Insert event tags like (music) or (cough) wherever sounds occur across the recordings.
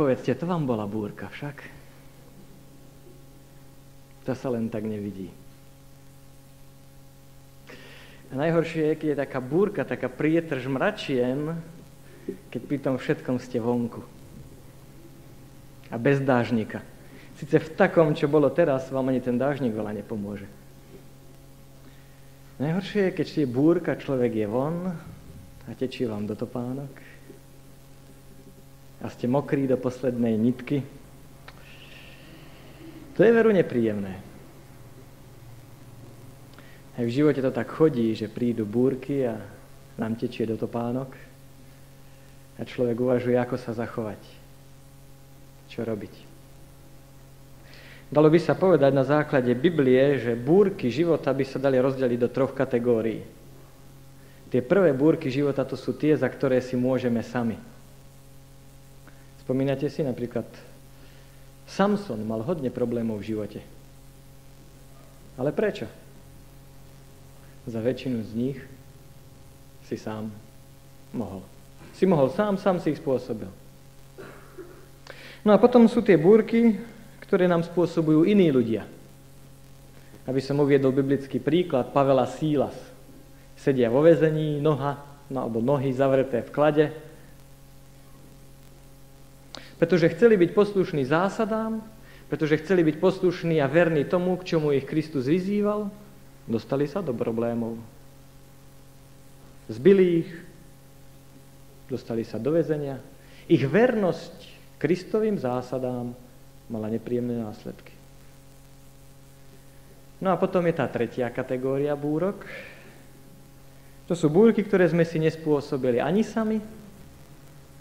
Povedzte, to vám bola búrka však. To sa len tak nevidí. A najhoršie je, keď je taká búrka, taká prietrž mračien, keď pri tom všetkom ste vonku. A bez dážnika. Sice v takom, čo bolo teraz, vám ani ten dážnik veľa nepomôže. Najhoršie je, keď je búrka, človek je von a tečí vám do topánok a ste mokrí do poslednej nitky. To je veru nepríjemné. Aj v živote to tak chodí, že prídu búrky a nám tečie do topánok a človek uvažuje, ako sa zachovať. Čo robiť. Dalo by sa povedať na základe Biblie, že búrky života by sa dali rozdeliť do troch kategórií. Tie prvé búrky života to sú tie, za ktoré si môžeme sami. Spomínate si napríklad, Samson mal hodne problémov v živote. Ale prečo? Za väčšinu z nich si sám mohol. Si mohol sám, sám si ich spôsobil. No a potom sú tie búrky, ktoré nám spôsobujú iní ľudia. Aby som uviedol biblický príklad, Pavela Sílas. Sedia vo vezení, noha, no, alebo nohy zavreté v klade, pretože chceli byť poslušní zásadám, pretože chceli byť poslušní a verní tomu, k čomu ich Kristus vyzýval, dostali sa do problémov. Zbili ich, dostali sa do väzenia. Ich vernosť Kristovým zásadám mala nepríjemné následky. No a potom je tá tretia kategória búrok. To sú búrky, ktoré sme si nespôsobili ani sami,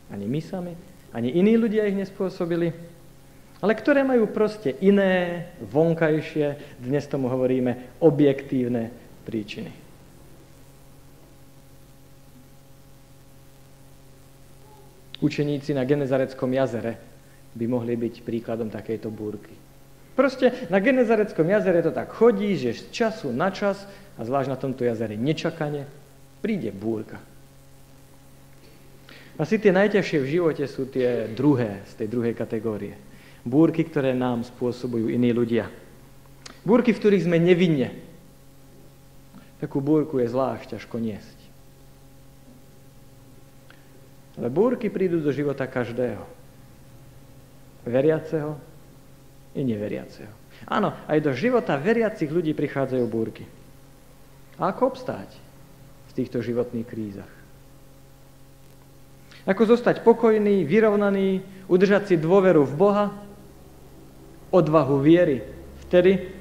ani my sami, ani iní ľudia ich nespôsobili, ale ktoré majú proste iné, vonkajšie, dnes tomu hovoríme, objektívne príčiny. Učeníci na Genezareckom jazere by mohli byť príkladom takejto búrky. Proste na Genezareckom jazere to tak chodí, že z času na čas, a zvlášť na tomto jazere nečakane, príde búrka. Asi tie najťažšie v živote sú tie druhé, z tej druhej kategórie. Búrky, ktoré nám spôsobujú iní ľudia. Búrky, v ktorých sme nevinne. Takú búrku je zvlášť ťažko niesť. Ale búrky prídu do života každého. Veriaceho i neveriaceho. Áno, aj do života veriacich ľudí prichádzajú búrky. A ako obstáť v týchto životných krízach? Ako zostať pokojný, vyrovnaný, udržať si dôveru v Boha, odvahu viery vtedy,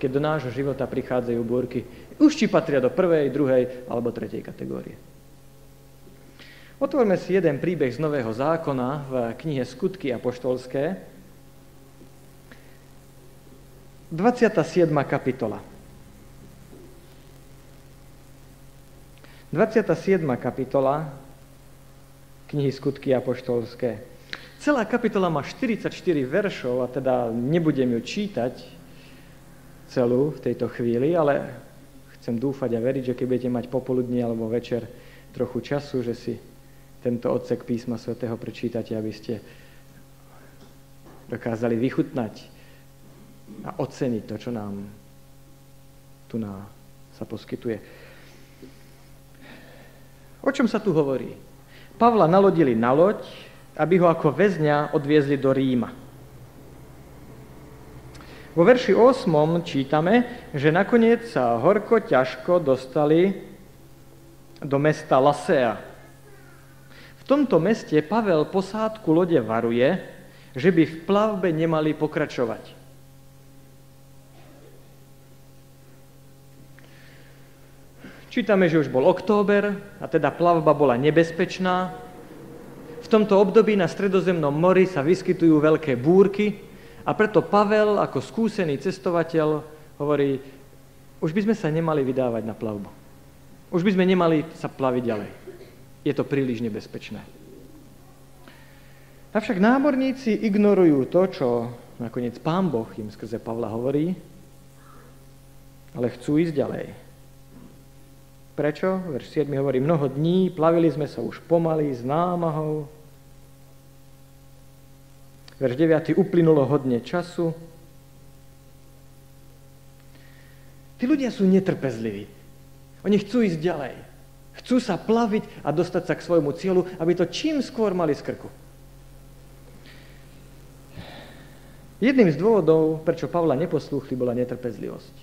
keď do nášho života prichádzajú búrky. Už či patria do prvej, druhej alebo tretej kategórie. Otvorme si jeden príbeh z Nového zákona v knihe Skutky apoštolské. 27. kapitola. 27. kapitola knihy Skutky apoštolské. Celá kapitola má 44 veršov a teda nebudem ju čítať celú v tejto chvíli, ale chcem dúfať a veriť, že keď budete mať popoludní alebo večer trochu času, že si tento odsek písma svätého prečítate, aby ste dokázali vychutnať a oceniť to, čo nám tu na, sa poskytuje. O čom sa tu hovorí? Pavla nalodili na loď, aby ho ako väzňa odviezli do Ríma. Vo verši 8 čítame, že nakoniec sa horko ťažko dostali do mesta Lasea. V tomto meste Pavel posádku lode varuje, že by v plavbe nemali pokračovať. Čítame, že už bol október a teda plavba bola nebezpečná. V tomto období na stredozemnom mori sa vyskytujú veľké búrky a preto Pavel ako skúsený cestovateľ hovorí, už by sme sa nemali vydávať na plavbu. Už by sme nemali sa plaviť ďalej. Je to príliš nebezpečné. Avšak námorníci ignorujú to, čo nakoniec pán Boh im skrze Pavla hovorí, ale chcú ísť ďalej. Prečo? Verš 7 hovorí, mnoho dní, plavili sme sa už pomaly s námahou. Verš 9. Uplynulo hodne času. Tí ľudia sú netrpezliví. Oni chcú ísť ďalej. Chcú sa plaviť a dostať sa k svojmu cieľu, aby to čím skôr mali z krku. Jedným z dôvodov, prečo Pavla neposlúchli, bola netrpezlivosť.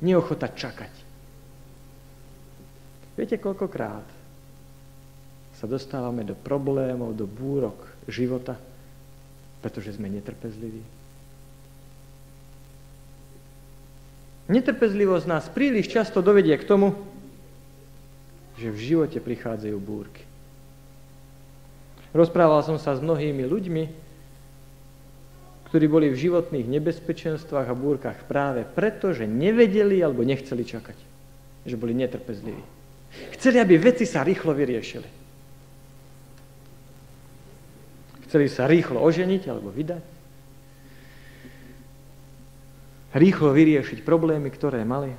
Neochota čakať. Viete, koľkokrát sa dostávame do problémov, do búrok života, pretože sme netrpezliví. Netrpezlivosť nás príliš často dovedie k tomu, že v živote prichádzajú búrky. Rozprával som sa s mnohými ľuďmi, ktorí boli v životných nebezpečenstvách a búrkach práve preto, že nevedeli alebo nechceli čakať. Že boli netrpezliví. Chceli, aby veci sa rýchlo vyriešili. Chceli sa rýchlo oženiť alebo vydať. Rýchlo vyriešiť problémy, ktoré mali.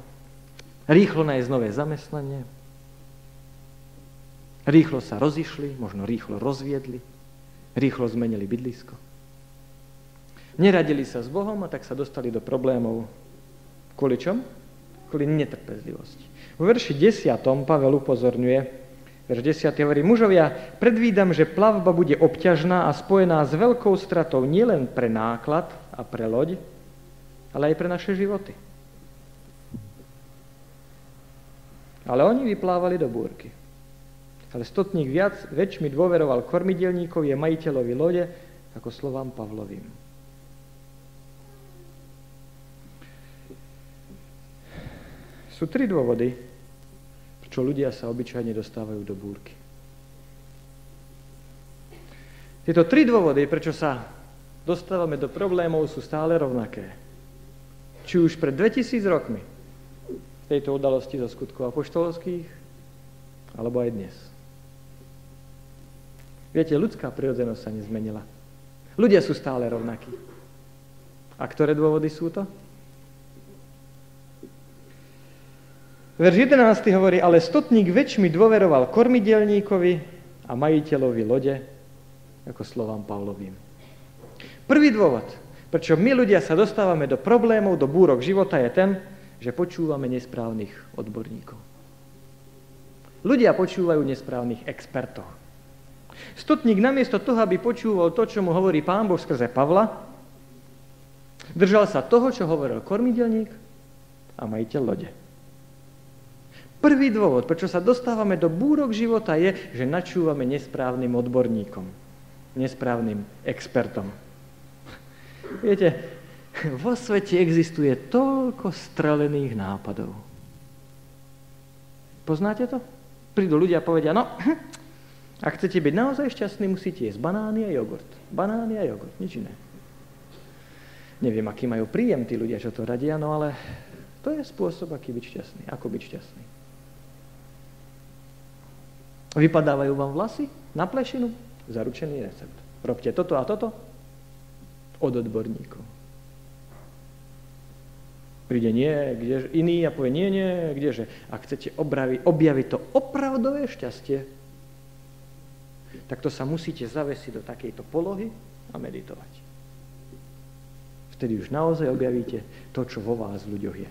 Rýchlo nájsť nové zamestnanie. Rýchlo sa rozišli, možno rýchlo rozviedli. Rýchlo zmenili bydlisko. Neradili sa s Bohom a tak sa dostali do problémov. Kvôli čom? Kvôli netrpezlivosti. V verši 10. Pavel upozorňuje, Verš 10. hovorí, mužovia, predvídam, že plavba bude obťažná a spojená s veľkou stratou nielen pre náklad a pre loď, ale aj pre naše životy. Ale oni vyplávali do búrky. Ale stotník viac väčšmi dôveroval kormidelníkovi a majiteľovi lode ako slovám Pavlovým. Sú tri dôvody, čo ľudia sa obyčajne dostávajú do búrky. Tieto tri dôvody, prečo sa dostávame do problémov, sú stále rovnaké. Či už pred 2000 rokmi tejto udalosti zo skutkov apoštolských, alebo aj dnes. Viete, ľudská prirodzenosť sa nezmenila. Ľudia sú stále rovnakí. A ktoré dôvody sú to? Verš 11 hovorí, ale stotník väčšmi dôveroval kormidelníkovi a majiteľovi lode ako slovám Pavlovým. Prvý dôvod, prečo my ľudia sa dostávame do problémov, do búrok života je ten, že počúvame nesprávnych odborníkov. Ľudia počúvajú nesprávnych expertov. Stotník namiesto toho, aby počúval to, čo mu hovorí pán Boh skrze Pavla, držal sa toho, čo hovoril kormidelník a majiteľ lode. Prvý dôvod, prečo sa dostávame do búrok života, je, že načúvame nesprávnym odborníkom, nesprávnym expertom. Viete, vo svete existuje toľko strelených nápadov. Poznáte to? Prídu ľudia a povedia, no, ak chcete byť naozaj šťastní, musíte jesť banány a jogurt. Banány a jogurt, nič iné. Neviem, aký majú príjem tí ľudia, čo to radia, no ale to je spôsob, aký byť šťastný, ako byť šťastný. Vypadávajú vám vlasy na plešinu? Zaručený recept. Robte toto a toto od odborníkov. Príde nie, kdeže, iný a povie nie, nie, kdeže. Ak chcete obravi, objaviť to opravdové šťastie, tak to sa musíte zavesiť do takejto polohy a meditovať. Vtedy už naozaj objavíte to, čo vo vás ľuďoch je.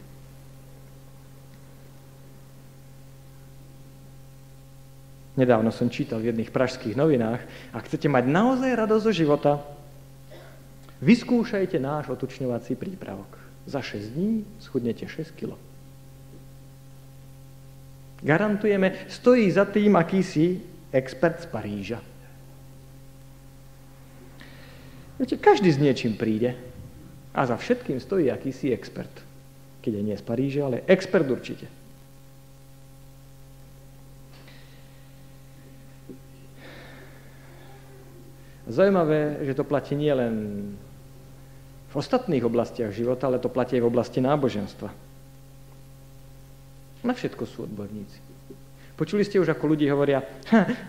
Nedávno som čítal v jedných pražských novinách, ak chcete mať naozaj radosť zo života, vyskúšajte náš otučňovací prípravok. Za 6 dní schudnete 6 kg. Garantujeme, stojí za tým akýsi expert z Paríža. Viete, každý s niečím príde a za všetkým stojí akýsi expert. Keď je nie z Paríža, ale expert určite. Zajímavé, že to platí nie len v ostatných oblastiach života, ale to platí aj v oblasti náboženstva. Na všetko sú odborníci. Počuli ste už, ako ľudí hovoria,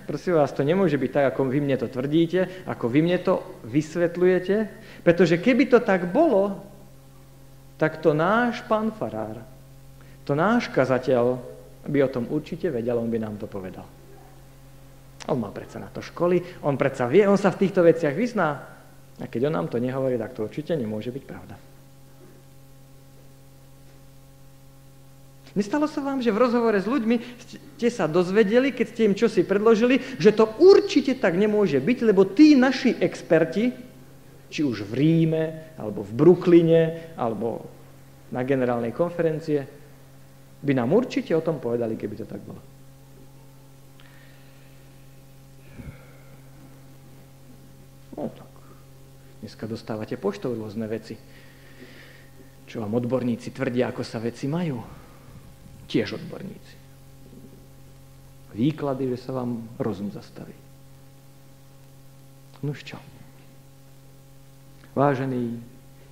prosím vás, to nemôže byť tak, ako vy mne to tvrdíte, ako vy mne to vysvetľujete, pretože keby to tak bolo, tak to náš pán farár, to náš kazateľ by o tom určite vedel, on by nám to povedal. On má predsa na to školy, on predsa vie, on sa v týchto veciach vyzná. A keď on nám to nehovorí, tak to určite nemôže byť pravda. Nestalo sa vám, že v rozhovore s ľuďmi ste sa dozvedeli, keď ste im čosi predložili, že to určite tak nemôže byť, lebo tí naši experti, či už v Ríme, alebo v Brooklyne, alebo na generálnej konferencie, by nám určite o tom povedali, keby to tak bolo. No tak, dneska dostávate poštou rôzne veci, čo vám odborníci tvrdia, ako sa veci majú tiež odborníci. Výklady, že sa vám rozum zastaví. No čo? Vážený,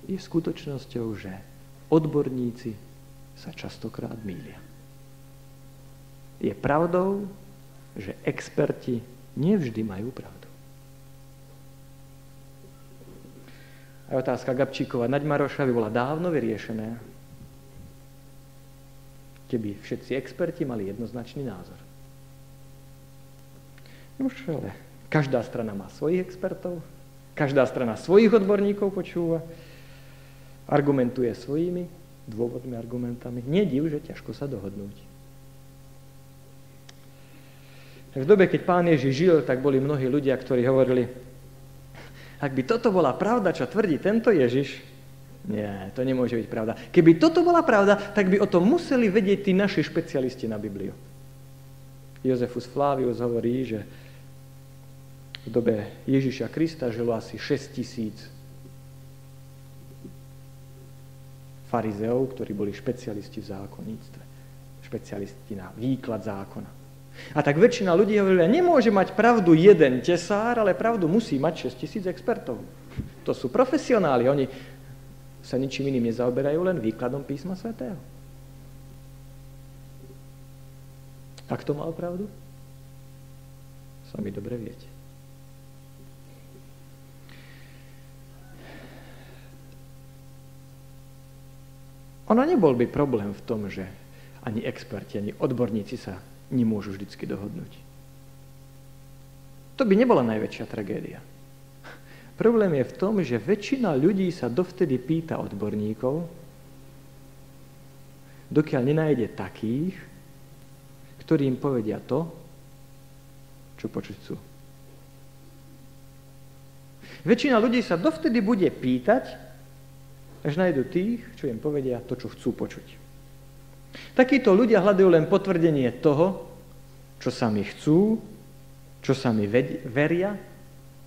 je skutočnosťou, že odborníci sa častokrát mýlia. Je pravdou, že experti nevždy majú pravdu. A otázka Gabčíkova Naďmaroša by bola dávno vyriešená, keby všetci experti mali jednoznačný názor. No ale každá strana má svojich expertov, každá strana svojich odborníkov počúva, argumentuje svojimi dôvodmi, argumentami. Nie div, že ťažko sa dohodnúť. V dobe, keď pán Ježiš žil, tak boli mnohí ľudia, ktorí hovorili, ak by toto bola pravda, čo tvrdí tento Ježiš, nie, to nemôže byť pravda. Keby toto bola pravda, tak by o tom museli vedieť tí naši špecialisti na Bibliu. Jozefus Flavius hovorí, že v dobe Ježiša Krista žilo asi 6 tisíc farizeov, ktorí boli špecialisti v zákonníctve. Špecialisti na výklad zákona. A tak väčšina ľudí hovorí, že nemôže mať pravdu jeden tesár, ale pravdu musí mať 6 tisíc expertov. To sú profesionáli, oni sa ničím iným nezaoberajú, len výkladom písma svätého. A kto mal pravdu? Sami dobre viete. Ono nebol by problém v tom, že ani experti, ani odborníci sa nemôžu vždycky dohodnúť. To by nebola najväčšia tragédia. Problém je v tom, že väčšina ľudí sa dovtedy pýta odborníkov, dokiaľ nenájde takých, ktorí im povedia to, čo počuť chcú. Väčšina ľudí sa dovtedy bude pýtať, až nájdu tých, čo im povedia to, čo chcú počuť. Takíto ľudia hľadajú len potvrdenie toho, čo sami chcú, čo sami veria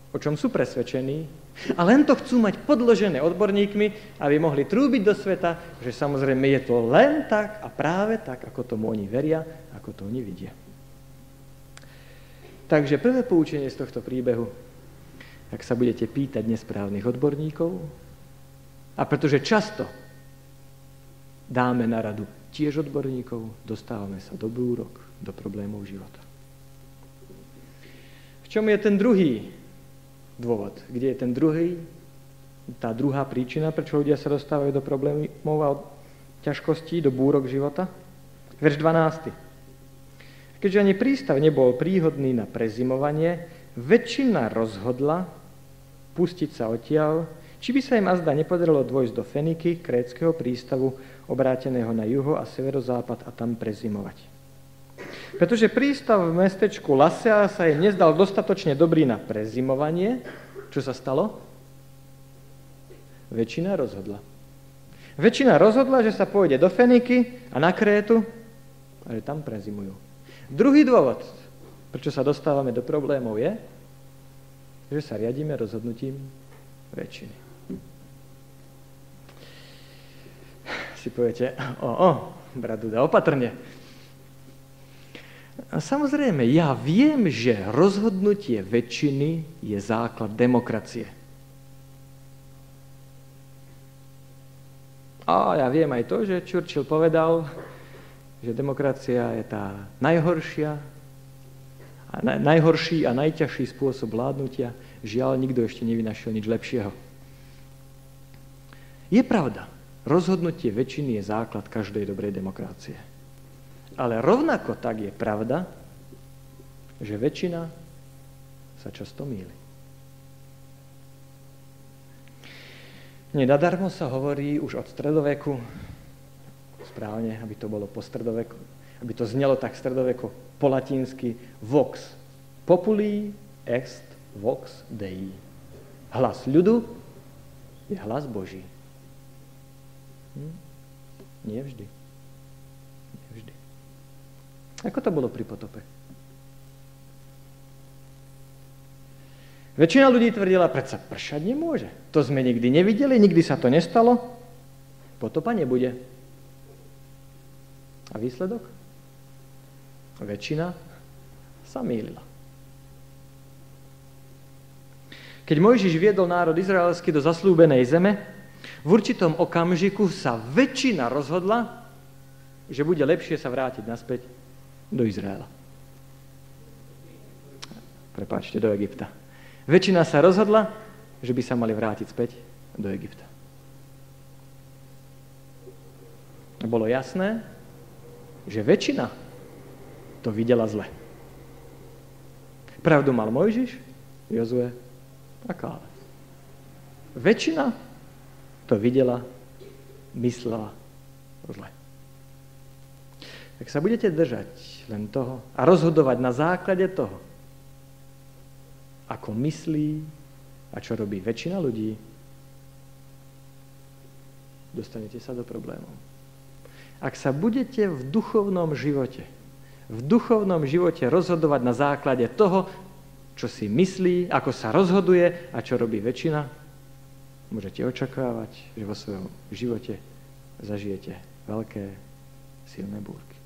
o čom sú presvedčení, a len to chcú mať podložené odborníkmi, aby mohli trúbiť do sveta, že samozrejme je to len tak a práve tak, ako tomu oni veria, ako to oni vidia. Takže prvé poučenie z tohto príbehu, ak sa budete pýtať nesprávnych odborníkov, a pretože často dáme na radu tiež odborníkov, dostávame sa do búrok, do problémov života. V čom je ten druhý dôvod. Kde je ten druhý, tá druhá príčina, prečo ľudia sa dostávajú do problémov a ťažkostí, do búrok života? Verš 12. Keďže ani prístav nebol príhodný na prezimovanie, väčšina rozhodla pustiť sa odtiaľ, či by sa im azda nepodarilo dôjsť do Feniky, kréckého prístavu, obráteného na juho a severozápad a tam prezimovať. Pretože prístav v mestečku Lasea sa im nezdal dostatočne dobrý na prezimovanie. Čo sa stalo? Väčšina rozhodla. Väčšina rozhodla, že sa pôjde do Feniky a na Krétu a že tam prezimujú. Druhý dôvod, prečo sa dostávame do problémov, je, že sa riadíme rozhodnutím väčšiny. Si poviete, o, o, brat Duda, opatrne. A samozrejme, ja viem, že rozhodnutie väčšiny je základ demokracie. A ja viem aj to, že Churchill povedal, že demokracia je tá najhoršia, a najhorší a najťažší spôsob vládnutia. Žiaľ, nikto ešte nevynašiel nič lepšieho. Je pravda, rozhodnutie väčšiny je základ každej dobrej demokracie. Ale rovnako tak je pravda, že väčšina sa často míli. Nenadarmo sa hovorí už od stredoveku, správne, aby to bolo po stredoveku, aby to znelo tak stredoveko po latinsky, vox populi est vox dei. Hlas ľudu je hlas Boží. Hm? Nie vždy. Nie vždy. Ako to bolo pri potope? Väčšina ľudí tvrdila, predsa pršať nemôže. To sme nikdy nevideli, nikdy sa to nestalo. Potopa nebude. A výsledok? Väčšina sa mýlila. Keď Mojžiš viedol národ izraelský do zaslúbenej zeme, v určitom okamžiku sa väčšina rozhodla, že bude lepšie sa vrátiť naspäť do Izraela. Prepáčte, do Egypta. Väčšina sa rozhodla, že by sa mali vrátiť späť do Egypta. Bolo jasné, že väčšina to videla zle. Pravdu mal Mojžiš, Jozue a Kále. Väčšina to videla, myslela zle. Tak sa budete držať len toho a rozhodovať na základe toho, ako myslí a čo robí väčšina ľudí, dostanete sa do problémov. Ak sa budete v duchovnom živote, v duchovnom živote rozhodovať na základe toho, čo si myslí, ako sa rozhoduje a čo robí väčšina, môžete očakávať, že vo svojom živote zažijete veľké, silné búrky.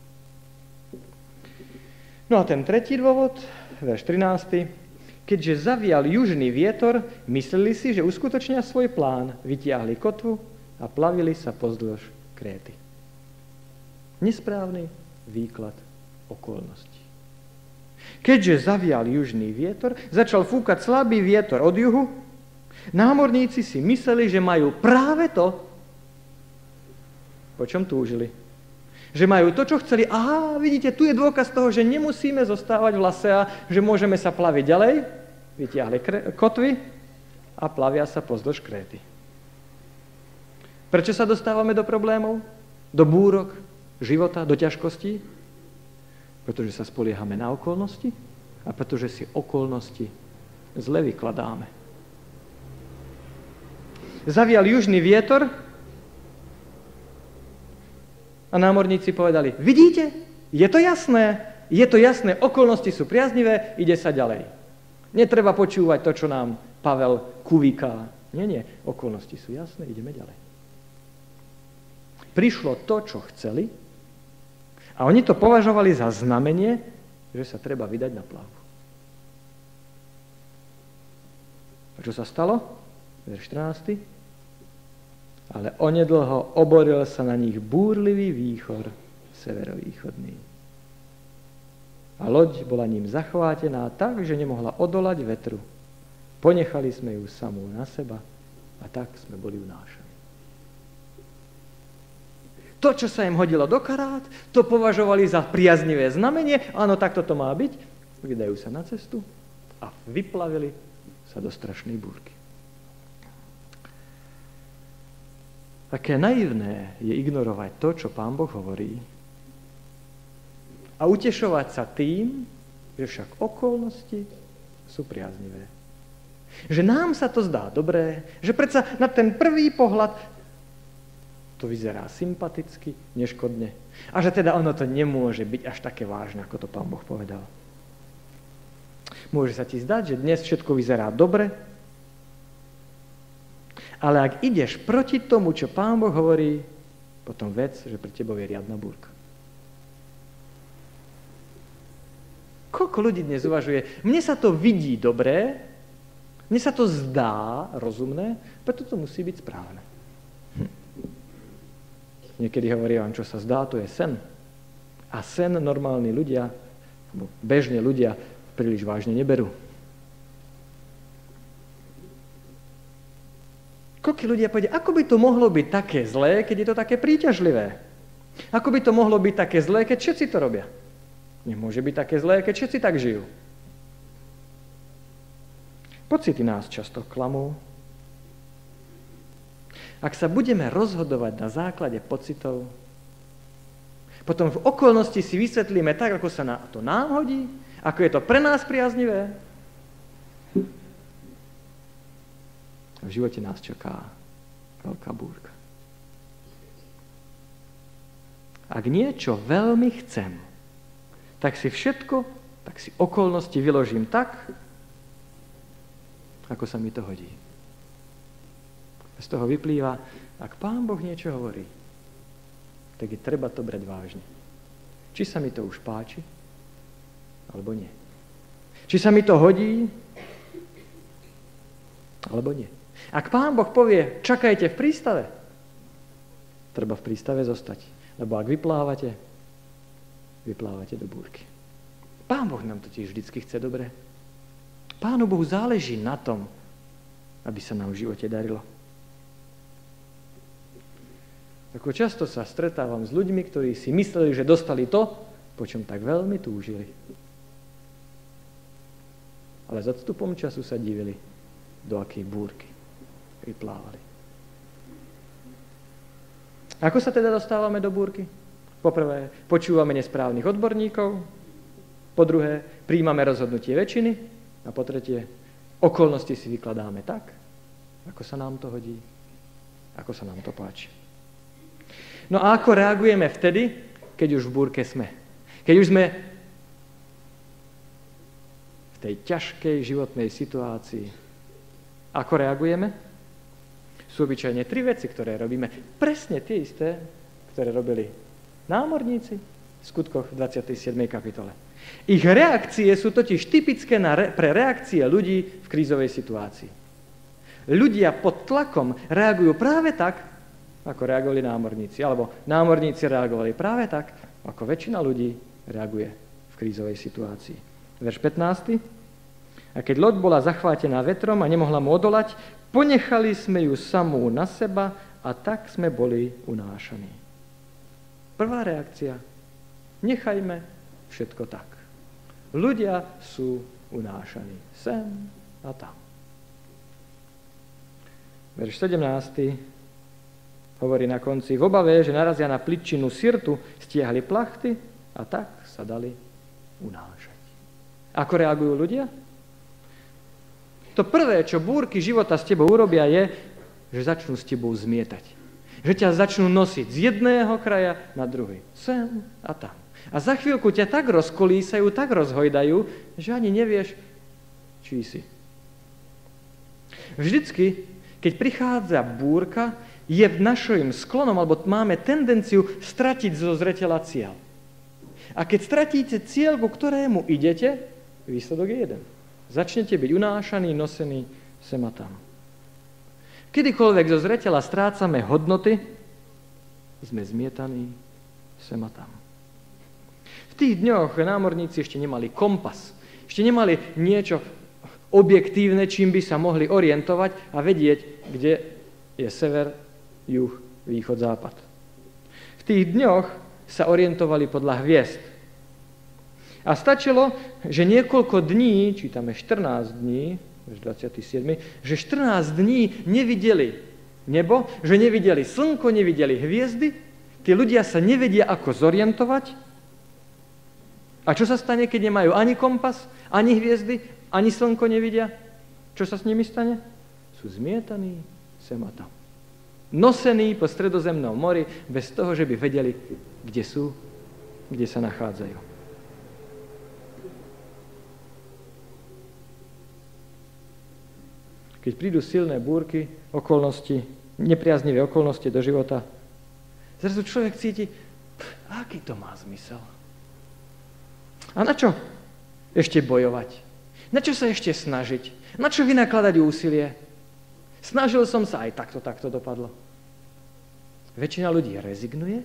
No a ten tretí dôvod, verš 13. Keďže zavial južný vietor, mysleli si, že uskutočnia svoj plán, vytiahli kotvu a plavili sa pozdĺž Kréty. Nesprávny výklad okolností. Keďže zavial južný vietor, začal fúkať slabý vietor od juhu, námorníci si mysleli, že majú práve to, po čom túžili. Že majú to, čo chceli. Aha, vidíte, tu je dôkaz toho, že nemusíme zostávať v lase že môžeme sa plaviť ďalej. Vytiahli kotvy a plavia sa pozdĺž Kréty. Prečo sa dostávame do problémov? Do búrok života, do ťažkostí? Pretože sa spoliehame na okolnosti a pretože si okolnosti zle vykladáme. Zavial južný vietor a námorníci povedali, vidíte, je to jasné, je to jasné, okolnosti sú priaznivé, ide sa ďalej. Netreba počúvať to, čo nám Pavel kuvíká. Nie, nie, okolnosti sú jasné, ideme ďalej. Prišlo to, čo chceli a oni to považovali za znamenie, že sa treba vydať na plavbu. A čo sa stalo? Verš 14 ale onedlho oboril sa na nich búrlivý výchor severovýchodný. A loď bola ním zachvátená tak, že nemohla odolať vetru. Ponechali sme ju samú na seba a tak sme boli unášaní. To, čo sa im hodilo do karát, to považovali za priaznivé znamenie. Áno, takto to má byť. Vydajú sa na cestu a vyplavili sa do strašnej búrky. Také naivné je ignorovať to, čo Pán Boh hovorí a utešovať sa tým, že však okolnosti sú priaznivé. Že nám sa to zdá dobré, že predsa na ten prvý pohľad to vyzerá sympaticky, neškodne. A že teda ono to nemôže byť až také vážne, ako to pán Boh povedal. Môže sa ti zdať, že dnes všetko vyzerá dobre, ale ak ideš proti tomu, čo Pán Boh hovorí, potom vec, že pre tebou je riadna búrka. Koľko ľudí dnes uvažuje, mne sa to vidí dobré, mne sa to zdá rozumné, preto to musí byť správne. Hm. Niekedy hovorí vám, čo sa zdá, to je sen. A sen normálni ľudia, bežne ľudia príliš vážne neberú. Koľko ľudia povedia, ako by to mohlo byť také zlé, keď je to také príťažlivé? Ako by to mohlo byť také zlé, keď všetci to robia? Nemôže byť také zlé, keď všetci tak žijú. Pocity nás často klamú. ak sa budeme rozhodovať na základe pocitov, potom v okolnosti si vysvetlíme tak, ako sa na to nám hodí, ako je to pre nás priaznivé. V živote nás čaká veľká búrka. Ak niečo veľmi chcem, tak si všetko, tak si okolnosti vyložím tak, ako sa mi to hodí. Z toho vyplýva, ak Pán Boh niečo hovorí, tak je treba to brať vážne. Či sa mi to už páči, alebo nie. Či sa mi to hodí, alebo nie. Ak Pán Boh povie, čakajte v prístave, treba v prístave zostať. Lebo ak vyplávate, vyplávate do búrky. Pán Boh nám totiž vždycky chce dobre. Pánu Bohu záleží na tom, aby sa nám v živote darilo. Ako často sa stretávam s ľuďmi, ktorí si mysleli, že dostali to, po čom tak veľmi túžili. Ale s odstupom času sa divili, do akej búrky vyplávali. Ako sa teda dostávame do búrky? Poprvé, počúvame nesprávnych odborníkov, po druhé, príjmame rozhodnutie väčšiny a po tretie, okolnosti si vykladáme tak, ako sa nám to hodí, ako sa nám to páči. No a ako reagujeme vtedy, keď už v búrke sme? Keď už sme v tej ťažkej životnej situácii. Ako reagujeme? Sú obyčajne tri veci, ktoré robíme. Presne tie isté, ktoré robili námorníci v skutkoch v 27. kapitole. Ich reakcie sú totiž typické na re- pre reakcie ľudí v krízovej situácii. Ľudia pod tlakom reagujú práve tak, ako reagovali námorníci. Alebo námorníci reagovali práve tak, ako väčšina ľudí reaguje v krízovej situácii. Verš 15. A keď loď bola zachvátená vetrom a nemohla mu odolať, ponechali sme ju samú na seba a tak sme boli unášaní. Prvá reakcia. Nechajme všetko tak. Ľudia sú unášaní sem a tam. Verš 17 hovorí na konci, v obave, že narazia na pličinu sirtu, stiahli plachty a tak sa dali unášať. Ako reagujú ľudia? To prvé, čo búrky života s tebou urobia, je, že začnú s tebou zmietať. Že ťa začnú nosiť z jedného kraja na druhý. Sem a tam. A za chvíľku ťa tak rozkolísajú, tak rozhojdajú, že ani nevieš, čí si. Vždycky, keď prichádza búrka, je v našim sklonom, alebo máme tendenciu stratiť zo zreteľa cieľ. A keď stratíte cieľ, ku ktorému idete, výsledok je jeden. Začnete byť unášaní, nosený sem a tam. Kedykoľvek zo zreteľa strácame hodnoty, sme zmietaní sem a tam. V tých dňoch námorníci ešte nemali kompas, ešte nemali niečo objektívne, čím by sa mohli orientovať a vedieť, kde je sever juh, východ, západ. V tých dňoch sa orientovali podľa hviezd. A stačilo, že niekoľko dní, čítame 14 dní, 27, že 14 dní nevideli nebo, že nevideli slnko, nevideli hviezdy, tí ľudia sa nevedia, ako zorientovať. A čo sa stane, keď nemajú ani kompas, ani hviezdy, ani slnko nevidia? Čo sa s nimi stane? Sú zmietaní sem a tam nosení po stredozemnom mori bez toho, že by vedeli, kde sú, kde sa nachádzajú. Keď prídu silné búrky, okolnosti, nepriaznivé okolnosti do života, zrazu človek cíti, aký to má zmysel. A na čo ešte bojovať? Na čo sa ešte snažiť? Na čo vynakladať úsilie? Snažil som sa, aj takto, takto dopadlo. Väčšina ľudí rezignuje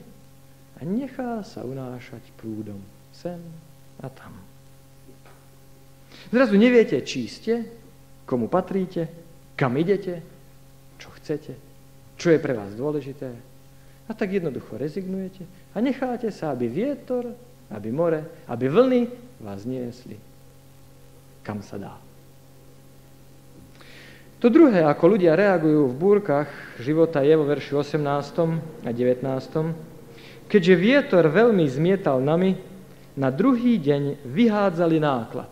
a nechá sa unášať prúdom sem a tam. Zrazu neviete, či ste, komu patríte, kam idete, čo chcete, čo je pre vás dôležité. A tak jednoducho rezignujete a necháte sa, aby vietor, aby more, aby vlny vás niesli, kam sa dá. To druhé, ako ľudia reagujú v búrkach života, je vo verši 18. a 19. Keďže vietor veľmi zmietal nami, na druhý deň vyhádzali náklad.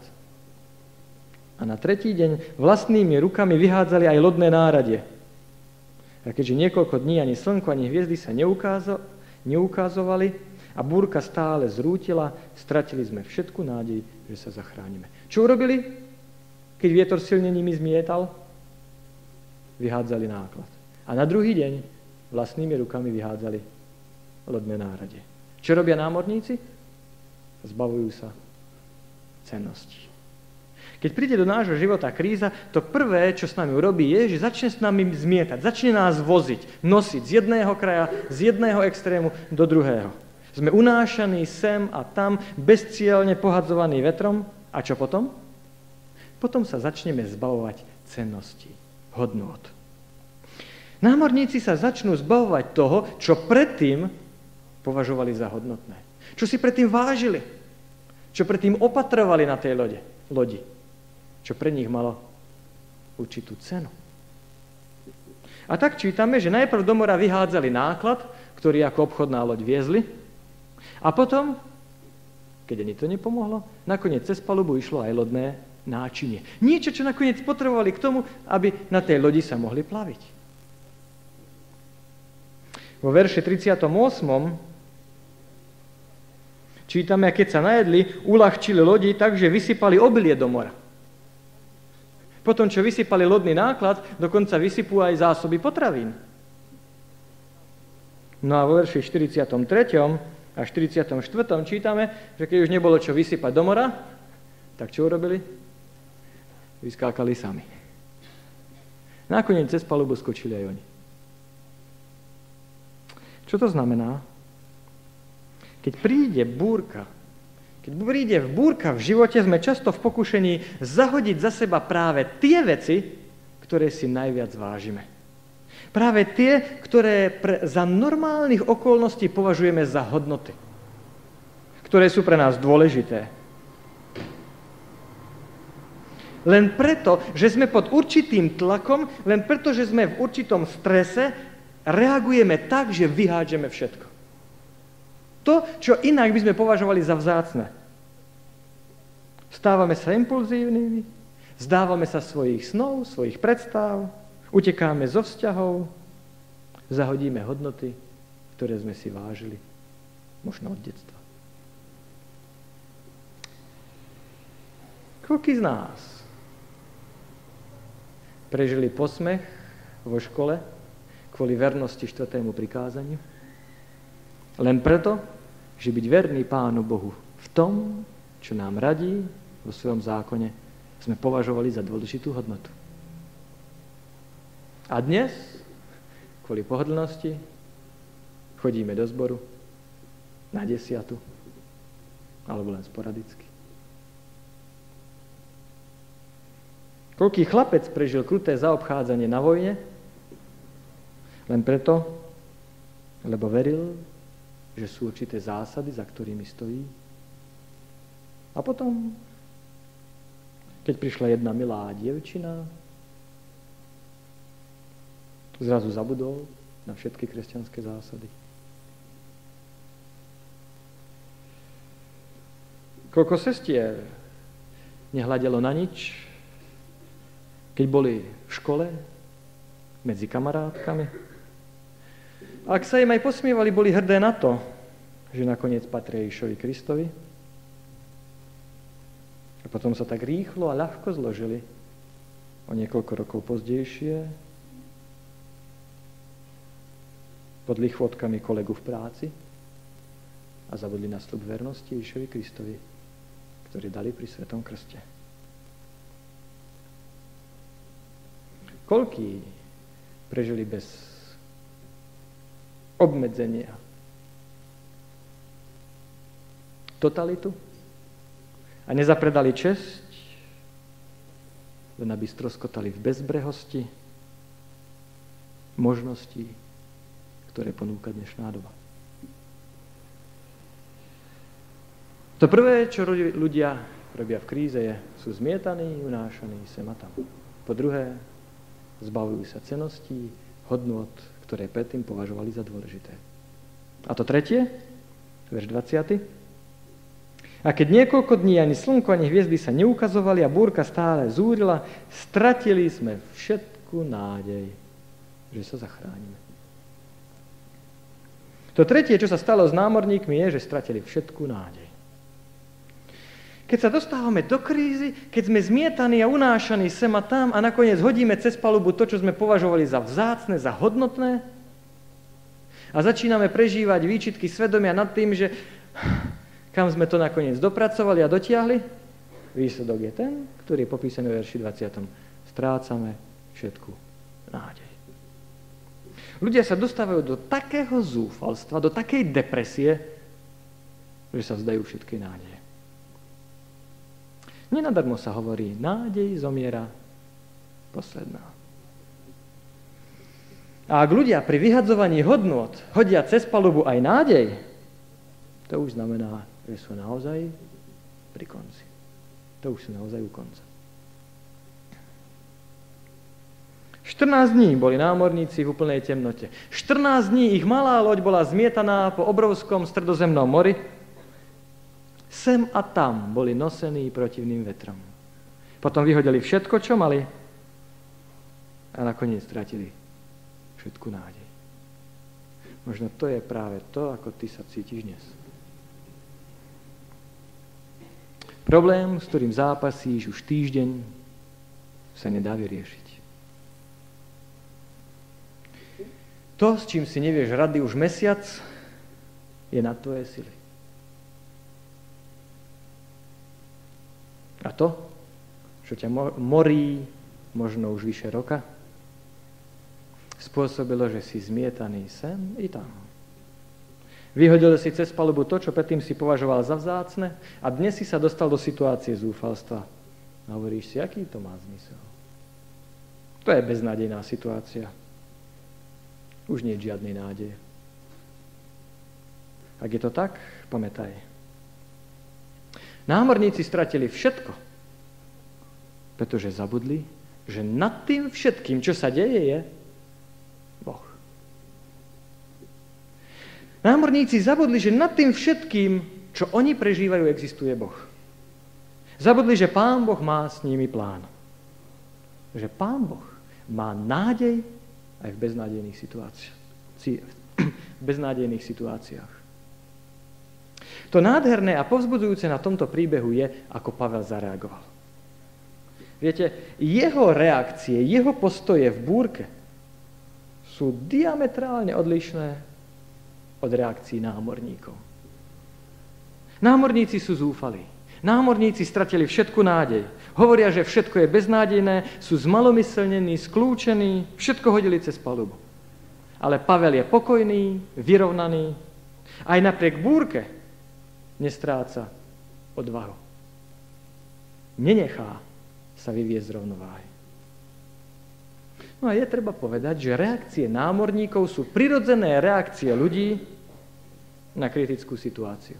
A na tretí deň vlastnými rukami vyhádzali aj lodné náradie. A keďže niekoľko dní ani slnko, ani hviezdy sa neukázovali a búrka stále zrútila, stratili sme všetku nádej, že sa zachránime. Čo urobili, keď vietor silne nimi zmietal? vyhádzali náklad. A na druhý deň vlastnými rukami vyhádzali lodné nárade. Čo robia námorníci? Zbavujú sa cennosti. Keď príde do nášho života kríza, to prvé, čo s nami urobí, je, že začne s nami zmietať, začne nás voziť, nosiť z jedného kraja, z jedného extrému do druhého. Sme unášaní sem a tam, bezcielne pohadzovaní vetrom. A čo potom? Potom sa začneme zbavovať cennosti hodnôt. Námorníci sa začnú zbavovať toho, čo predtým považovali za hodnotné. Čo si predtým vážili. Čo predtým opatrovali na tej lode, lodi. Čo pre nich malo určitú cenu. A tak čítame, že najprv do mora vyhádzali náklad, ktorý ako obchodná loď viezli, a potom, keď ani to nepomohlo, nakoniec cez palubu išlo aj lodné náčinie. Niečo, čo nakoniec potrebovali k tomu, aby na tej lodi sa mohli plaviť. Vo verše 38. čítame, keď sa najedli, uľahčili lodi tak, že vysypali obilie do mora. Potom, čo vysypali lodný náklad, dokonca vysypú aj zásoby potravín. No a vo verši 43. a 44. čítame, že keď už nebolo čo vysypať do mora, tak čo urobili? vyskákali sami. Nakoniec cez palubu skočili aj oni. Čo to znamená? Keď príde búrka, keď príde v búrka v živote, sme často v pokušení zahodiť za seba práve tie veci, ktoré si najviac vážime. Práve tie, ktoré pre, za normálnych okolností považujeme za hodnoty. Ktoré sú pre nás dôležité. Len preto, že sme pod určitým tlakom, len preto, že sme v určitom strese, reagujeme tak, že vyhádžeme všetko. To, čo inak by sme považovali za vzácne. Stávame sa impulzívnymi, zdávame sa svojich snov, svojich predstav, utekáme zo vzťahov, zahodíme hodnoty, ktoré sme si vážili, možno od detstva. Koľký z nás prežili posmech vo škole kvôli vernosti štvrtému prikázaniu. Len preto, že byť verný Pánu Bohu v tom, čo nám radí vo svojom zákone, sme považovali za dôležitú hodnotu. A dnes, kvôli pohodlnosti, chodíme do zboru na desiatu, alebo len sporadicky. Koľký chlapec prežil kruté zaobchádzanie na vojne? Len preto, lebo veril, že sú určité zásady, za ktorými stojí. A potom, keď prišla jedna milá dievčina, zrazu zabudol na všetky kresťanské zásady. Koľko sestier nehľadelo na nič, keď boli v škole, medzi kamarátkami. Ak sa im aj posmievali, boli hrdé na to, že nakoniec patria Išovi Kristovi. A potom sa tak rýchlo a ľahko zložili o niekoľko rokov pozdejšie pod lichvotkami kolegu v práci a zabudli na slub vernosti Išovi Kristovi, ktorý dali pri Svetom Krste. Koľký prežili bez obmedzenia? Totalitu? A nezapredali česť, len aby stroskotali v bezbrehosti možností, ktoré ponúka dnešná doba. To prvé, čo ľudia robia v kríze, je, sú zmietaní, unášaní sem a tam. Po druhé, Zbavujú sa ceností, hodnot, ktoré predtým považovali za dôležité. A to tretie, verš 20. A keď niekoľko dní ani slnko, ani hviezdy sa neukazovali a búrka stále zúrila, stratili sme všetku nádej, že sa zachránime. To tretie, čo sa stalo s námorníkmi, je, že stratili všetku nádej. Keď sa dostávame do krízy, keď sme zmietaní a unášaní sem a tam a nakoniec hodíme cez palubu to, čo sme považovali za vzácne, za hodnotné a začíname prežívať výčitky svedomia nad tým, že kam sme to nakoniec dopracovali a dotiahli, výsledok je ten, ktorý je popísaný v verši 20. Strácame všetku nádej. Ľudia sa dostávajú do takého zúfalstva, do takej depresie, že sa vzdajú všetky nádeje. Nenadarmo sa hovorí, nádej zomiera posledná. A ak ľudia pri vyhadzovaní hodnot hodia cez palubu aj nádej, to už znamená, že sú naozaj pri konci. To už sú naozaj u konca. 14 dní boli námorníci v úplnej temnote. 14 dní ich malá loď bola zmietaná po obrovskom stredozemnom mori Sem a tam boli nosení protivným vetrom. Potom vyhodili všetko, čo mali a nakoniec stratili všetku nádej. Možno to je práve to, ako ty sa cítiš dnes. Problém, s ktorým zápasíš už týždeň, sa nedá vyriešiť. To, s čím si nevieš rady už mesiac, je na tvoje sily. A to, čo ťa morí možno už vyše roka, spôsobilo, že si zmietaný sem i tam. Vyhodil si cez palubu to, čo predtým si považoval za vzácne a dnes si sa dostal do situácie zúfalstva. A hovoríš si, aký to má zmysel. To je beznádejná situácia. Už nie je žiadnej nádeje. Ak je to tak, pamätaj, Námorníci stratili všetko, pretože zabudli, že nad tým všetkým, čo sa deje, je Boh. Námorníci zabudli, že nad tým všetkým, čo oni prežívajú, existuje Boh. Zabudli, že Pán Boh má s nimi plán. Že Pán Boh má nádej aj v beznádejných situáciách. (clears throat) V beznádejných situáciách. To nádherné a povzbudzujúce na tomto príbehu je, ako Pavel zareagoval. Viete, jeho reakcie, jeho postoje v búrke sú diametrálne odlišné od reakcií námorníkov. Námorníci sú zúfali. Námorníci stratili všetku nádej. Hovoria, že všetko je beznádejné, sú zmalomyselnení, skľúčení, všetko hodili cez palubu. Ale Pavel je pokojný, vyrovnaný. Aj napriek búrke nestráca odvahu. Nenechá sa vyviezť z rovnováhy. No a je treba povedať, že reakcie námorníkov sú prirodzené reakcie ľudí na kritickú situáciu.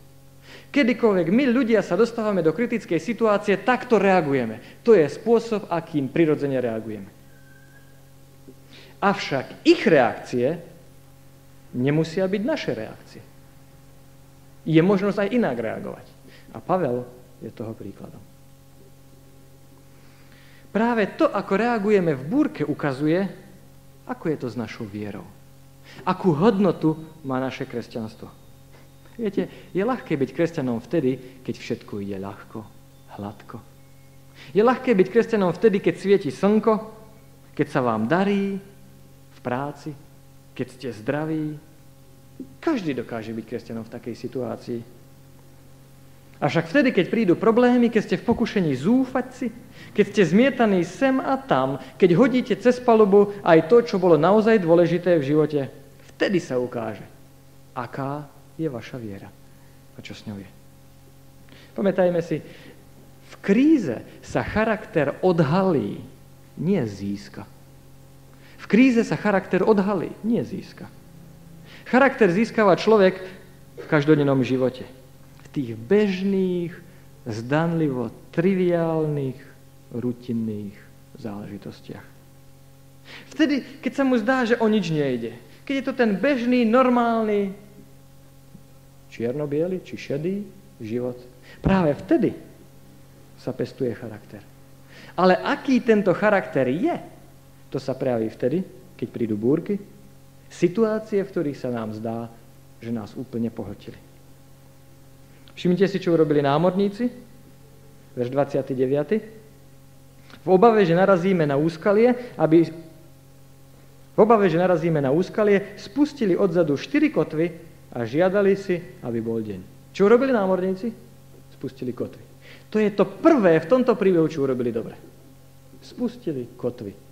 Kedykoľvek my ľudia sa dostávame do kritickej situácie, takto reagujeme. To je spôsob, akým prirodzene reagujeme. Avšak ich reakcie nemusia byť naše reakcie je možnosť aj inak reagovať. A Pavel je toho príkladom. Práve to, ako reagujeme v búrke, ukazuje, ako je to s našou vierou. Akú hodnotu má naše kresťanstvo. Viete, je ľahké byť kresťanom vtedy, keď všetko ide ľahko, hladko. Je ľahké byť kresťanom vtedy, keď svieti slnko, keď sa vám darí v práci, keď ste zdraví, každý dokáže byť kresťanom v takej situácii. Avšak vtedy, keď prídu problémy, keď ste v pokušení zúfať si, keď ste zmietaní sem a tam, keď hodíte cez palubu aj to, čo bolo naozaj dôležité v živote, vtedy sa ukáže, aká je vaša viera a čo s ňou je. Pamätajme si, v kríze sa charakter odhalí, nie získa. V kríze sa charakter odhalí, nie získa. Charakter získava človek v každodennom živote. V tých bežných, zdanlivo triviálnych, rutinných záležitostiach. Vtedy, keď sa mu zdá, že o nič nejde. Keď je to ten bežný, normálny, čierno či šedý život. Práve vtedy sa pestuje charakter. Ale aký tento charakter je, to sa prejaví vtedy, keď prídu búrky, situácie, v ktorých sa nám zdá, že nás úplne pohltili. Všimnite si, čo urobili námorníci, verš 29. V obave, že narazíme na úskalie, aby v obave, že narazíme na úskalie, spustili odzadu štyri kotvy a žiadali si, aby bol deň. Čo urobili námorníci? Spustili kotvy. To je to prvé v tomto príbehu, čo urobili dobre. Spustili kotvy.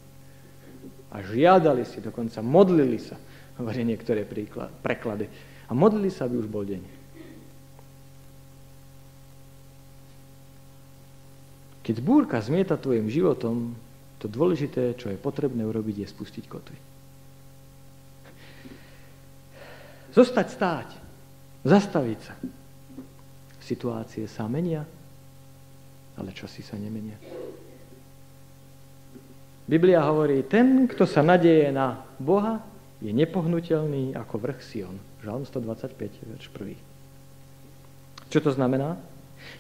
A žiadali si, dokonca modlili sa, hovorí niektoré príklad, preklady. A modlili sa, aby už bol deň. Keď búrka zmieta tvojim životom, to dôležité, čo je potrebné urobiť, je spustiť kotvy. Zostať stáť, zastaviť sa. Situácie sa menia, ale časy sa nemenia. Biblia hovorí, ten, kto sa nadeje na Boha, je nepohnutelný ako vrch Sion. Žalm 125, verš 1. Čo to znamená?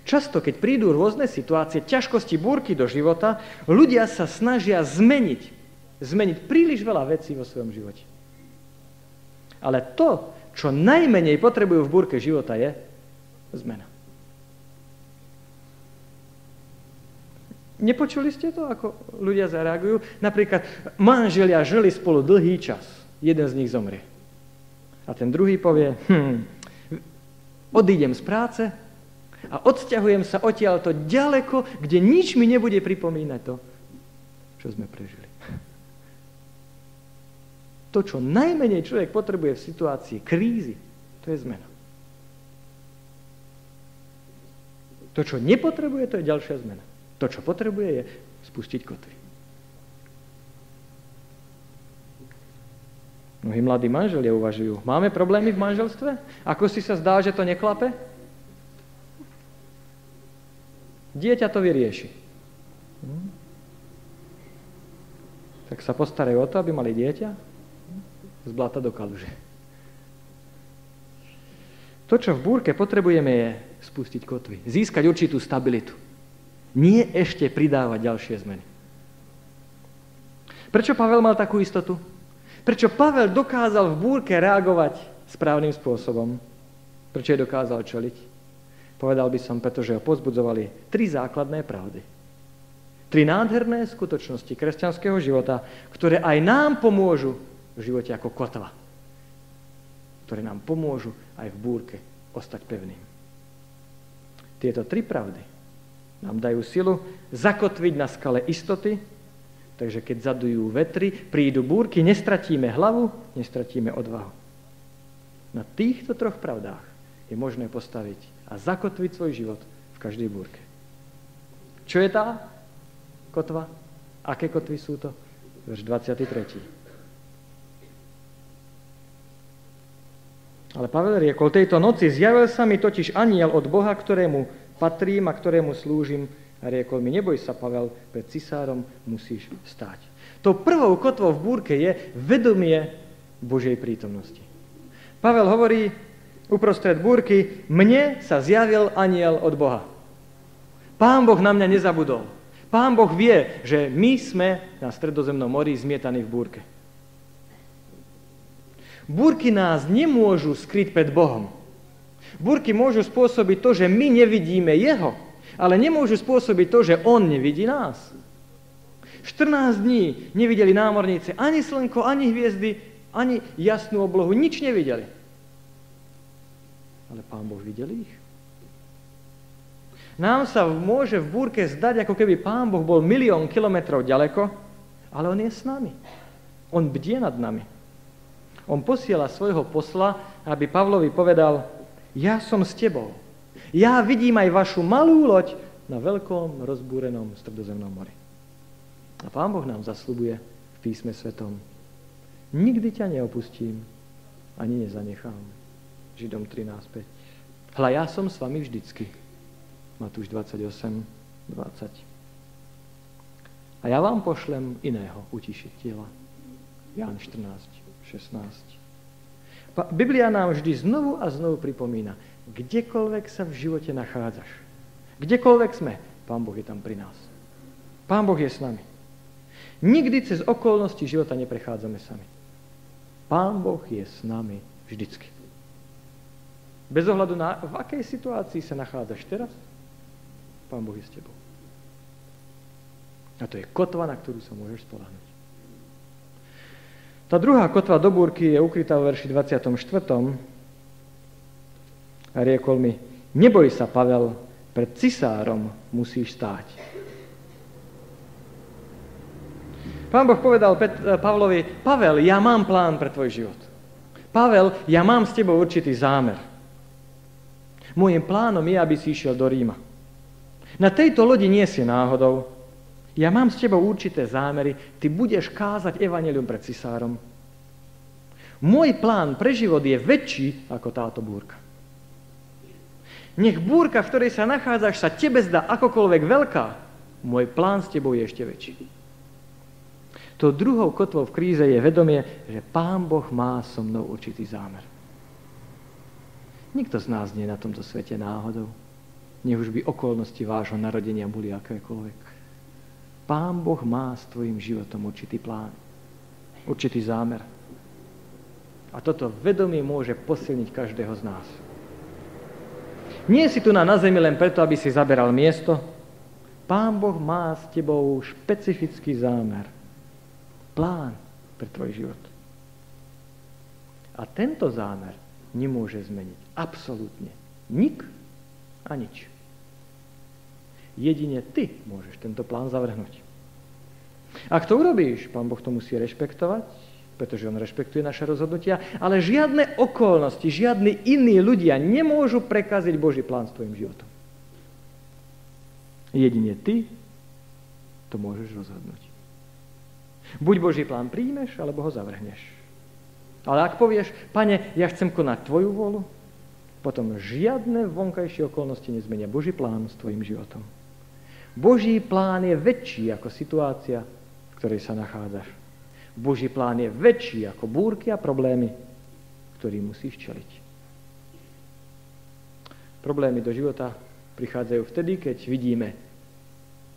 Často, keď prídu rôzne situácie, ťažkosti, búrky do života, ľudia sa snažia zmeniť, zmeniť príliš veľa vecí vo svojom živote. Ale to, čo najmenej potrebujú v búrke života, je zmena. Nepočuli ste to, ako ľudia zareagujú? Napríklad, manželia žili spolu dlhý čas. Jeden z nich zomrie. A ten druhý povie, hm, odídem z práce a odsťahujem sa odtiaľto ďaleko, kde nič mi nebude pripomínať to, čo sme prežili. To, čo najmenej človek potrebuje v situácii krízy, to je zmena. To, čo nepotrebuje, to je ďalšia zmena. To, čo potrebuje, je spustiť kotvy. Mnohí mladí manželia uvažujú, máme problémy v manželstve? Ako si sa zdá, že to neklape? Dieťa to vyrieši. Hm? Tak sa postarajú o to, aby mali dieťa z blata do kaluže. To, čo v búrke potrebujeme, je spustiť kotvy. Získať určitú stabilitu. Nie ešte pridávať ďalšie zmeny. Prečo Pavel mal takú istotu? Prečo Pavel dokázal v búrke reagovať správnym spôsobom? Prečo je dokázal čeliť? Povedal by som, pretože ho pozbudzovali tri základné pravdy. Tri nádherné skutočnosti kresťanského života, ktoré aj nám pomôžu v živote ako kotva, ktoré nám pomôžu aj v búrke ostať pevným. Tieto tri pravdy nám dajú silu zakotviť na skale istoty, takže keď zadujú vetry, prídu búrky, nestratíme hlavu, nestratíme odvahu. Na týchto troch pravdách je možné postaviť a zakotviť svoj život v každej búrke. Čo je tá kotva? Aké kotvy sú to? Verš 23. Ale Pavel riekol, tejto noci zjavil sa mi totiž aniel od Boha, ktorému patrím a ktorému slúžim. A riekol mi, neboj sa, Pavel, pred cisárom musíš stáť. To prvou kotvou v búrke je vedomie Božej prítomnosti. Pavel hovorí uprostred búrky, mne sa zjavil aniel od Boha. Pán Boh na mňa nezabudol. Pán Boh vie, že my sme na stredozemnom mori zmietaní v búrke. Búrky nás nemôžu skryť pred Bohom. Búrky môžu spôsobiť to, že my nevidíme Jeho, ale nemôžu spôsobiť to, že On nevidí nás. 14 dní nevideli námorníci ani slnko, ani hviezdy, ani jasnú oblohu, nič nevideli. Ale Pán Boh videl ich. Nám sa môže v búrke zdať, ako keby Pán Boh bol milión kilometrov ďaleko, ale On je s nami. On bdie nad nami. On posiela svojho posla, aby Pavlovi povedal, ja som s tebou. Ja vidím aj vašu malú loď na veľkom rozbúrenom stredozemnom mori. A Pán Boh nám zaslubuje v písme svetom, nikdy ťa neopustím, ani nezanechám. Židom 13.5. Hľa, ja som s vami vždycky. Matúš 28, 20. A ja vám pošlem iného utišiteľa Ján 14, 16. Biblia nám vždy znovu a znovu pripomína, kdekoľvek sa v živote nachádzaš, kdekoľvek sme, Pán Boh je tam pri nás. Pán Boh je s nami. Nikdy cez okolnosti života neprechádzame sami. Pán Boh je s nami vždycky. Bez ohľadu na, v akej situácii sa nachádzaš teraz, Pán Boh je s tebou. A to je kotva, na ktorú sa môžeš spolahnuť. Tá druhá kotva do búrky je ukrytá v verši 24. A riekol mi, neboj sa, Pavel, pred cisárom musíš stáť. Pán Boh povedal Pavlovi, Pavel, ja mám plán pre tvoj život. Pavel, ja mám s tebou určitý zámer. Mojím plánom je, aby si išiel do Ríma. Na tejto lodi nie si náhodou. Ja mám s tebou určité zámery. Ty budeš kázať evanelium pred cisárom. Môj plán pre život je väčší ako táto búrka. Nech búrka, v ktorej sa nachádzaš, sa tebe zdá akokoľvek veľká. Môj plán s tebou je ešte väčší. To druhou kotvou v kríze je vedomie, že Pán Boh má so mnou určitý zámer. Nikto z nás nie je na tomto svete náhodou. Nech už by okolnosti vášho narodenia boli akékoľvek. Pán Boh má s tvojim životom určitý plán, určitý zámer. A toto vedomie môže posilniť každého z nás. Nie si tu na, na zemi len preto, aby si zaberal miesto. Pán Boh má s tebou špecifický zámer plán pre tvoj život. A tento zámer nemôže zmeniť absolútne nik a nič. Jedine ty môžeš tento plán zavrhnúť. Ak to urobíš, pán Boh to musí rešpektovať, pretože on rešpektuje naše rozhodnutia, ale žiadne okolnosti, žiadni iní ľudia nemôžu prekaziť Boží plán s tvojim životom. Jedine ty to môžeš rozhodnúť. Buď Boží plán príjmeš, alebo ho zavrhneš. Ale ak povieš, pane, ja chcem konať tvoju volu, potom žiadne vonkajšie okolnosti nezmenia Boží plán s tvojim životom. Boží plán je väčší ako situácia, v ktorej sa nachádzaš. Boží plán je väčší ako búrky a problémy, ktorým musíš čeliť. Problémy do života prichádzajú vtedy, keď vidíme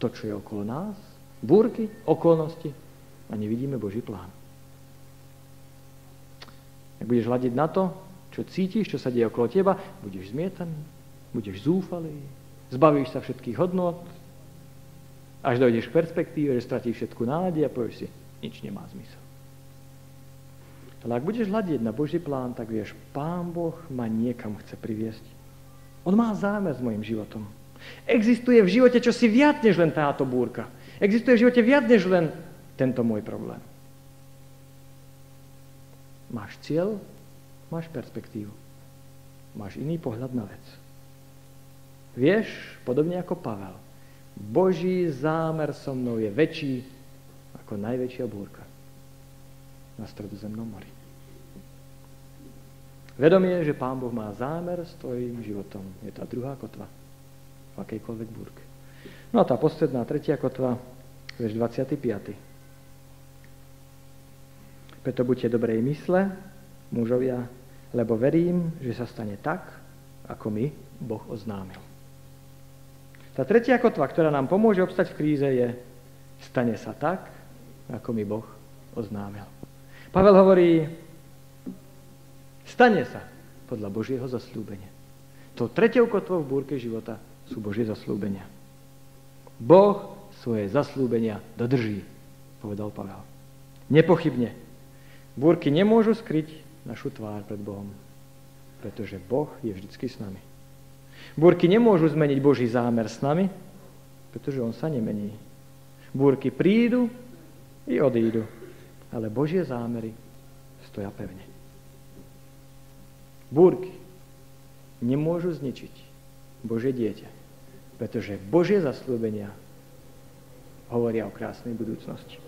to, čo je okolo nás, búrky, okolnosti, a nevidíme Boží plán. Ak budeš hľadiť na to, čo cítiš, čo sa deje okolo teba, budeš zmietaný, budeš zúfalý, zbavíš sa všetkých hodnot, až dojdeš k perspektíve, že stratíš všetku nádej a povieš si, nič nemá zmysel. Ale ak budeš hľadiť na Boží plán, tak vieš, Pán Boh ma niekam chce priviesť. On má zámer s mojim životom. Existuje v živote čosi viac než len táto búrka. Existuje v živote viac než len tento môj problém. Máš cieľ, máš perspektívu. Máš iný pohľad na vec. Vieš, podobne ako Pavel, Boží zámer so mnou je väčší ako najväčšia búrka na stredozemnom mori. Vedomie, že Pán Boh má zámer s tvojim životom, je tá druhá kotva v akejkoľvek búrke. No a tá posledná, tretia kotva, verš 25. Preto buďte dobrej mysle, mužovia, lebo verím, že sa stane tak, ako mi Boh oznámil. Tá tretia kotva, ktorá nám pomôže obstať v kríze, je stane sa tak, ako mi Boh oznámil. Pavel hovorí, stane sa podľa Božieho zaslúbenia. To tretiou kotvou v búrke života sú Božie zaslúbenia. Boh svoje zaslúbenia dodrží, povedal Pavel. Nepochybne Búrky nemôžu skryť našu tvár pred Bohom, pretože Boh je vždycky s nami. Búrky nemôžu zmeniť Boží zámer s nami, pretože On sa nemení. Búrky prídu i odídu, ale Božie zámery stoja pevne. Búrky nemôžu zničiť Božie dieťa, pretože Božie zaslúbenia hovoria o krásnej budúcnosti.